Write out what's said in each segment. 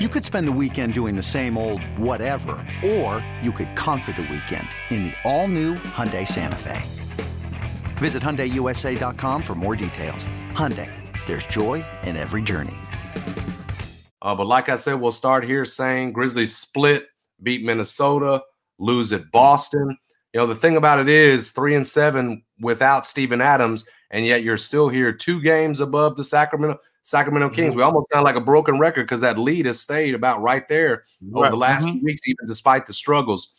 You could spend the weekend doing the same old whatever, or you could conquer the weekend in the all-new Hyundai Santa Fe. Visit HyundaiUSA.com for more details. Hyundai, there's joy in every journey. Uh, but like I said, we'll start here saying Grizzlies split, beat Minnesota, lose at Boston. You know, the thing about it is three and seven without Steven Adams, and yet you're still here two games above the Sacramento – Sacramento Kings. Mm-hmm. We almost sound like a broken record because that lead has stayed about right there right. over the last mm-hmm. weeks, even despite the struggles.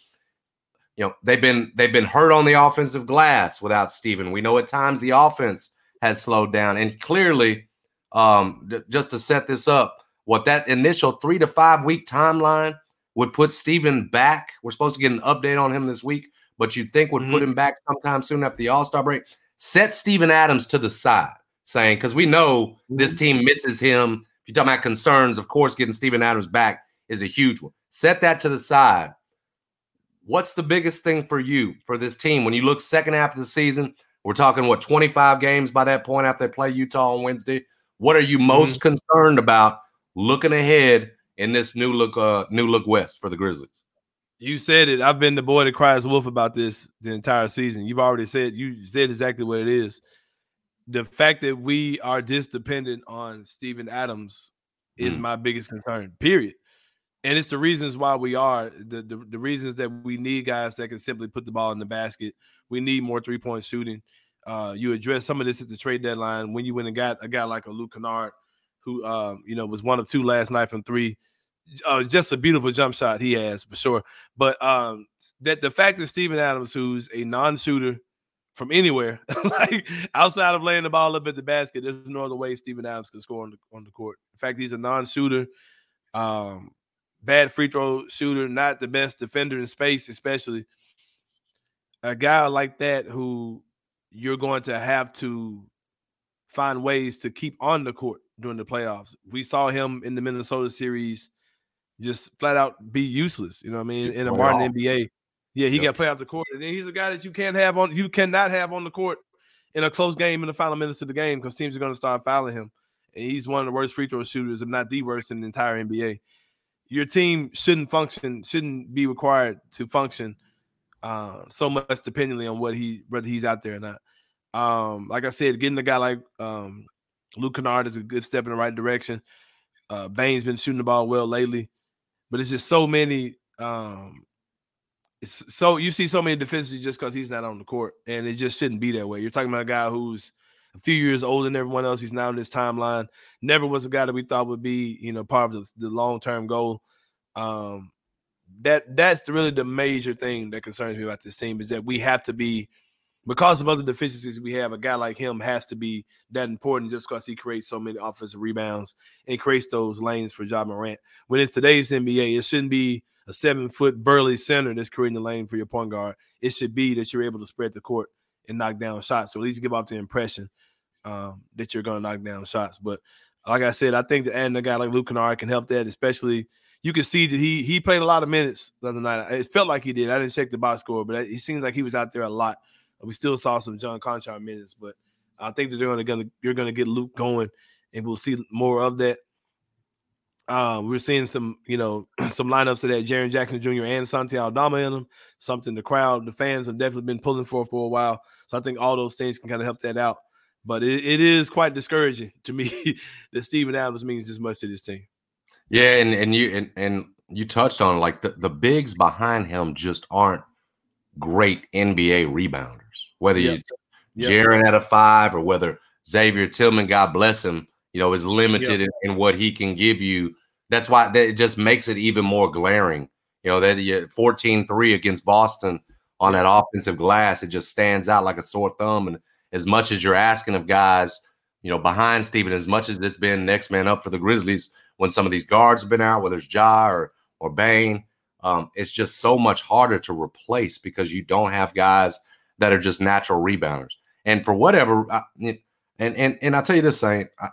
You know, they've been they've been hurt on the offensive glass without Steven. We know at times the offense has slowed down, and clearly, um, just to set this up, what that initial three to five week timeline would put Steven back. We're supposed to get an update on him this week, but you'd think would mm-hmm. put him back sometime soon after the All Star break. Set Steven Adams to the side Sain because we know this mm-hmm. team misses him. If you're talking about concerns, of course, getting Steven Adams back is a huge one. Set that to the side. What's the biggest thing for you for this team when you look second half of the season? We're talking what 25 games by that point after they play Utah on Wednesday. What are you most mm-hmm. concerned about looking ahead in this new look uh new look west for the Grizzlies? You said it. I've been the boy that cries wolf about this the entire season. You've already said you said exactly what it is the fact that we are this dependent on Steven Adams is mm. my biggest concern. Period. And it's the reasons why we are the, the, the reasons that we need guys that can simply put the ball in the basket. We need more three point shooting. Uh, you address some of this at the trade deadline when you went and got a guy like a Luke Kennard, who um, you know was one of two last night from three. Uh, just a beautiful jump shot he has for sure. But um, that the fact that Steven Adams, who's a non-shooter, from anywhere, like outside of laying the ball up at the basket, there's no other way Steven Adams can score on the on the court. In fact, he's a non-shooter, um, bad free throw shooter, not the best defender in space, especially a guy like that who you're going to have to find ways to keep on the court during the playoffs. We saw him in the Minnesota series just flat out be useless. You know what I mean? In a modern NBA. Yeah, he yep. got play off the court, and then he's a guy that you can't have on. You cannot have on the court in a close game in the final minutes of the game because teams are going to start fouling him. And he's one of the worst free throw shooters, if not the worst, in the entire NBA. Your team shouldn't function, shouldn't be required to function uh, so much depending on what he whether he's out there or not. Um, like I said, getting a guy like um, Luke Kennard is a good step in the right direction. Uh, Bane's been shooting the ball well lately, but it's just so many um, so you see so many deficiencies just because he's not on the court, and it just shouldn't be that way. You're talking about a guy who's a few years older than everyone else. He's now in this timeline. Never was a guy that we thought would be, you know, part of the, the long term goal. Um, that that's really the major thing that concerns me about this team is that we have to be because of other deficiencies we have. A guy like him has to be that important just because he creates so many offensive rebounds and creates those lanes for Ja Morant. When it's today's NBA, it shouldn't be a seven foot burly center that's creating the lane for your point guard. It should be that you're able to spread the court and knock down shots, so at least give off the impression um, that you're going to knock down shots. But like I said, I think that adding a guy like Luke Kennard can help that, especially. You can see that he he played a lot of minutes the other night. It felt like he did. I didn't check the box score, but he seems like he was out there a lot. We still saw some John Konchar minutes, but I think that they're going to you're to get Luke going, and we'll see more of that. Uh, we're seeing some, you know, some lineups of that Jaren Jackson Jr. and Santi Aldama in them. Something the crowd, the fans have definitely been pulling for for a while. So I think all those things can kind of help that out. But it, it is quite discouraging to me that Steven Adams means as much to this team. Yeah, and and you and, and you touched on like the, the bigs behind him just aren't great NBA rebounders. Whether yep. you yep. Jaren at a five or whether Xavier Tillman, God bless him, you know, is limited in, in, what he can give you. That's why that it just makes it even more glaring. You know, that 14-3 against Boston on that offensive glass, it just stands out like a sore thumb. And as much as you're asking of guys, you know, behind Steven, as much as it's been next man up for the Grizzlies, when some of these guards have been out, whether it's Ja or or Bane. Um, it's just so much harder to replace because you don't have guys that are just natural rebounders. And for whatever, I, and and and I tell you this, Sain, I,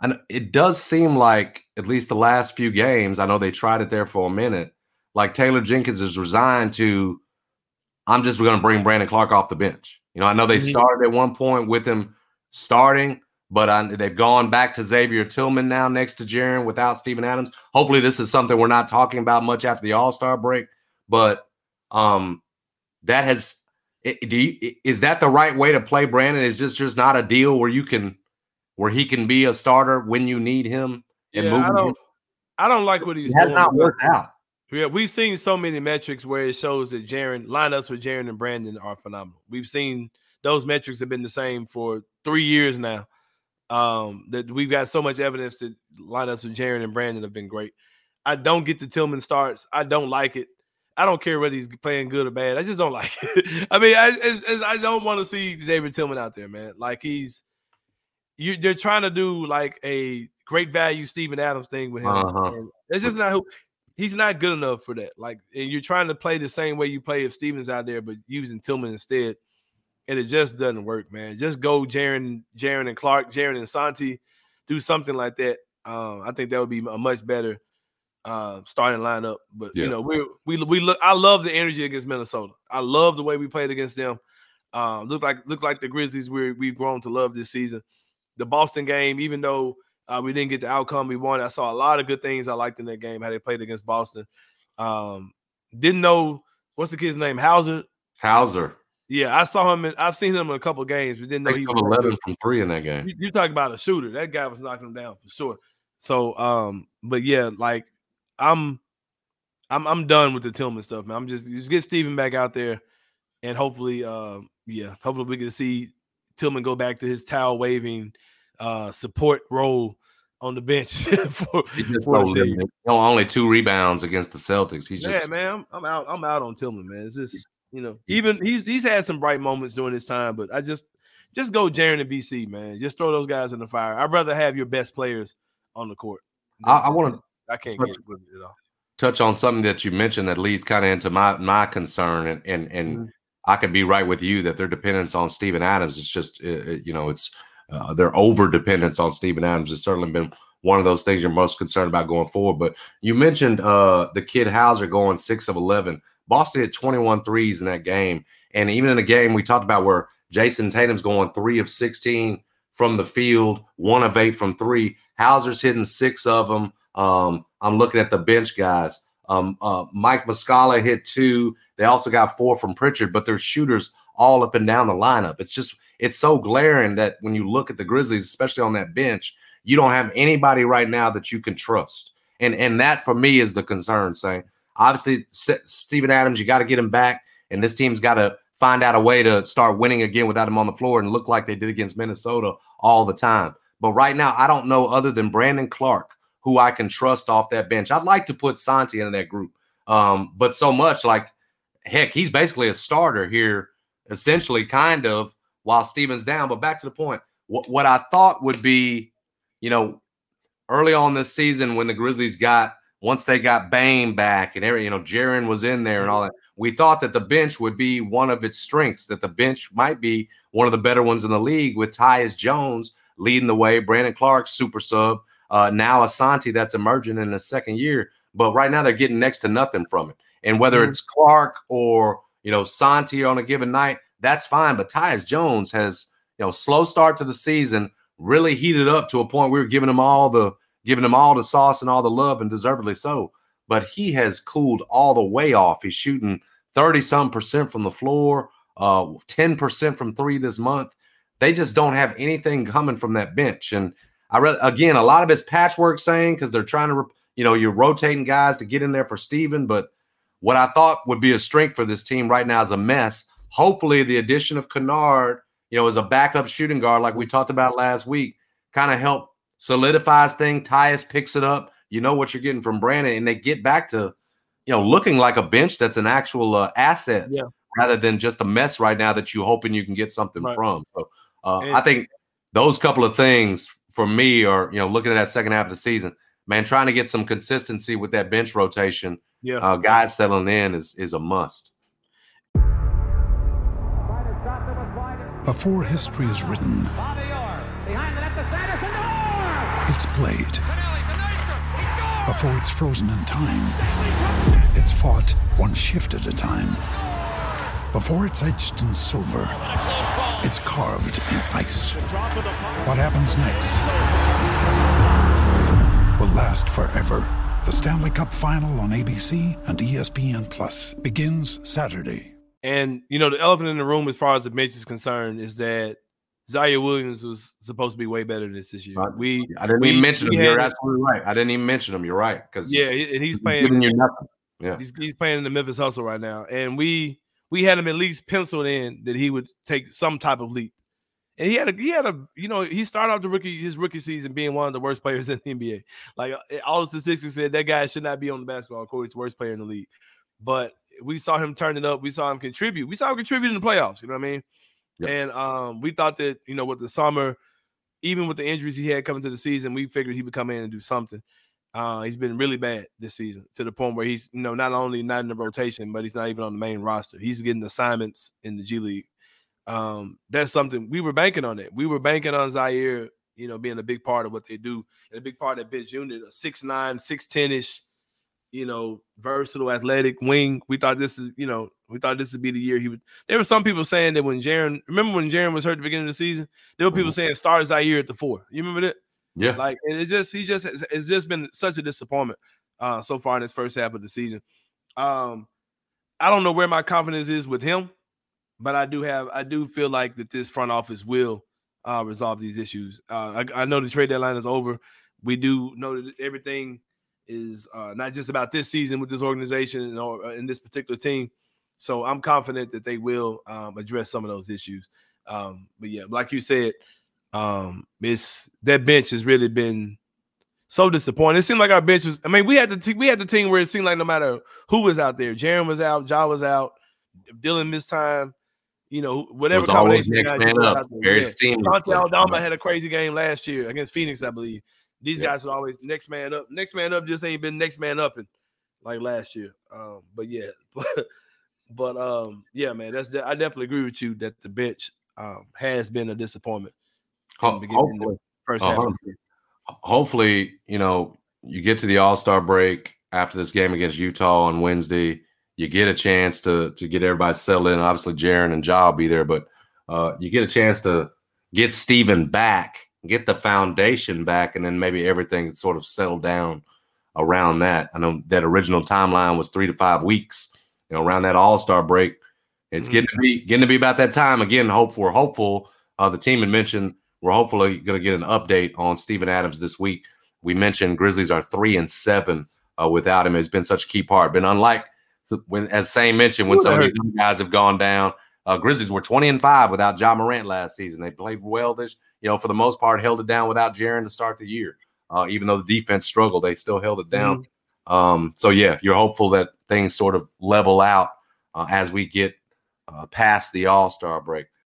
I, it does seem like at least the last few games. I know they tried it there for a minute. Like Taylor Jenkins is resigned to, I'm just going to bring Brandon Clarke off the bench. You know, I know they mm-hmm. started at one point with him starting, but I, they've gone back to Xavier Tillman now next to Jaren without Steven Adams. Hopefully, this is something we're not talking about much after the All Star break, but um, that has. Do you, is that the right way to play Brandon? Is this just not a deal where you can, where he can be a starter when you need him and yeah, move? I don't, him? I don't like what he's it has doing. not worked out. Yeah, we've seen so many metrics where it shows that Jaren lineups with Jaren and Brandon are phenomenal. We've seen those metrics have been the same for three years now. Um, that we've got so much evidence that lineups with Jaren and Brandon have been great. I don't get the Tillman starts. I don't like it. I don't care whether he's playing good or bad. I just don't like it. I mean, I, I don't want to see Xavier Tillman out there, man. Like he's you. They're trying to do like a great value Steven Adams thing with him. Uh-huh. It's just not who he's not good enough for that. Like, and you're trying to play the same way you play if Stevens out there, but using Tillman instead, and it just doesn't work, man. Just go Jaren, Jaren and Clarke, Jaren and Santi, do something like that. Um, I think that would be a much better uh, starting lineup. But yeah. you know, we we we look. I love the energy against Minnesota. I love the way we played against them. Um, look like look like the Grizzlies we we've grown to love this season. The Boston game, even though uh, we didn't get the outcome we wanted. I saw a lot of good things I liked in that game, how they played against Boston. Um, didn't know what's the kid's name? Hauser. Hauser. Yeah, I saw him. In, I've seen him in a couple games. We didn't know he was eleven from three in that game. You, you talk about a shooter. That guy was knocking him down for sure. So, um, but yeah, like I'm, I'm, I'm done with the Tillman stuff, man. I'm just just get Steven back out there, and hopefully, uh, yeah, hopefully we can see Tillman go back to his towel waving uh, support role on the bench for, for the only two rebounds against the Celtics. He's just yeah, man. I'm, I'm, out. I'm out on Tillman, man. It's just you know, even he's he's had some bright moments during his time, but I just just go Jaren and BC, man. Just throw those guys in the fire. I'd rather have your best players on the court. I, I want to. I can't touch, get with it at all. Touch on something that you mentioned that leads kind of into my my concern, and and and mm-hmm. I could be right with you that their dependence on Steven Adams is just you know it's uh, their over dependence on Steven Adams has certainly been one of those things you're most concerned about going forward. But you mentioned uh, the kid Hauser going six of 11. Boston hit 21 threes in that game. And even in the game we talked about where Jayson Tatum's going three of 16 from the field, one of eight from three. Hauser's hitting six of them. Um, I'm looking at the bench guys. Um, uh, Mike Muscala hit two. They also got four from Pritchard, but they're shooters all up and down the lineup. It's just it's so glaring that when you look at the Grizzlies, especially on that bench, you don't have anybody right now that you can trust. And and that for me is the concern. Sain obviously Steven Adams, you got to get him back, and this team's got to find out a way to start winning again without him on the floor and look like they did against Minnesota all the time. But right now, I don't know other than Brandon Clarke who I can trust off that bench. I'd like to put Santi into that group, um, but so much like heck, he's basically a starter here, essentially, kind of while Stevens down. But back to the point, what, what I thought would be, you know, early on this season when the Grizzlies got once they got Bane back and every, you know, Jaren was in there and all that, we thought that the bench would be one of its strengths, that the bench might be one of the better ones in the league with Tyus Jones leading the way, Brandon Clarke, super sub, uh, now Asante that's emerging in the second year. But right now they're getting next to nothing from it. And whether mm-hmm. it's Clarke or, you know, Santi on a given night, that's fine. But Tyus Jones has, you know, slow start to the season, really heated up to a point we were giving him all the giving him all the sauce and all the love, and deservedly so. But he has cooled all the way off. He's shooting 30 some percent from the floor, uh, 10% from three this month. They just don't have anything coming from that bench. And I read again, a lot of it's patchwork Sain because they're trying to, you know, you're rotating guys to get in there for Steven. But what I thought would be a strength for this team right now is a mess hopefully the addition of Kennard, you know, as a backup shooting guard, like we talked about last week, kind of help solidifies thing. Tyus picks it up. You know what you're getting from Brandon, and they get back to, you know, looking like a bench that's an actual uh, asset yeah. rather than just a mess right now that you're hoping you can get something right. from. So uh, I think those couple of things for me are, you know, looking at that second half of the season, man, trying to get some consistency with that bench rotation, Yeah. uh, guys settling in is is a must. Before history is written, it's played. Before it's frozen in time, it's fought one shift at a time. Before it's etched in silver, it's carved in ice. What happens next will last forever. The Stanley Cup Final on ABC and ESPN Plus begins Saturday. And you know, the elephant in the room, as far as the bench is concerned, is that Ziaire Williams was supposed to be way better than this this year. We, I didn't we- even mention we him. You're absolutely right. I didn't even mention him. You're right because yeah, he- and he's giving playing. you nothing. Yeah. He's, he's playing in the Memphis Hustle right now, and we we had him at least penciled in that he would take some type of leap. And he had a he had a you know he started off the rookie his rookie season being one of the worst players in the NBA. Like uh, all the statistics said that guy should not be on the basketball court. He's the worst player in the league. But we saw him turn it up. We saw him contribute. We saw him contribute in the playoffs. You know what I mean? Yep. And um, we thought that you know with the summer, even with the injuries he had coming to the season, we figured he would come in and do something. Uh, he's been really bad this season to the point where he's you know not only not in the rotation, but he's not even on the main roster. He's getting assignments in the G League. Um, that's something we were banking on it. We were banking on Ziaire, you know, being a big part of what they do, and a big part of that bench unit, a six nine, six ten ish, you know, versatile, athletic wing. We thought this is, you know, we thought this would be the year he would. There were some people saying that when Jaren, remember when Jaren was hurt at the beginning of the season, there were people saying start Ziaire at the four. You remember that? Yeah. Like, and it's just he just it's just been such a disappointment uh so far in this first half of the season. Um, I don't know where my confidence is with him, but I do have I do feel like that this front office will uh resolve these issues. Uh I, I know the trade deadline is over. We do know that everything is uh not just about this season with this organization or uh, in this particular team. So I'm confident that they will um address some of those issues. Um, but yeah, like you said, um, it's that bench has really been so disappointing. It seemed like our bench was. I mean, we had the te- we had the team where it seemed like no matter who was out there, Jaren was out, Ja was out, Dillon missed time. You know, whatever. It was always next man up. Very Yeah. Santi Aldama had a crazy game last year against Phoenix, I believe. These Yeah. guys would always next man up. Next man up just ain't been next man up and like last year. Um, but yeah, but but um, yeah, man, that's de- I definitely agree with you that the bench um has been a disappointment. Ho- the beginning- in the hopefully, first half. of the 100%. season. hopefully, you know, you get to the All Star break after this game against Utah on Wednesday. You get a chance to to get everybody settled in. Obviously, Jaren and Ja will be there, but uh, you get a chance to get Steven back, get the foundation back, and then maybe everything sort of settled down around that. I know that original timeline was three to five weeks. You know, around that All Star break, it's Mhm. getting to be getting to be about that time again. Hope we're hopeful. Uh, the team had mentioned we're hopefully going to get an update on Steven Adams this week. We mentioned Grizzlies are three and seven uh, without him. It's been such a key part. Been unlike when, as Sain mentioned, when Ooh, some of these guys have gone down. Uh, Grizzlies were twenty and five without Ja Morant last season. They played well this, you know, for the most part, held it down without Jaren to start the year. Uh, even though the defense struggled, they still held it down. Um, so yeah, you're hopeful that things sort of level out uh, as we get uh, past the All Star break.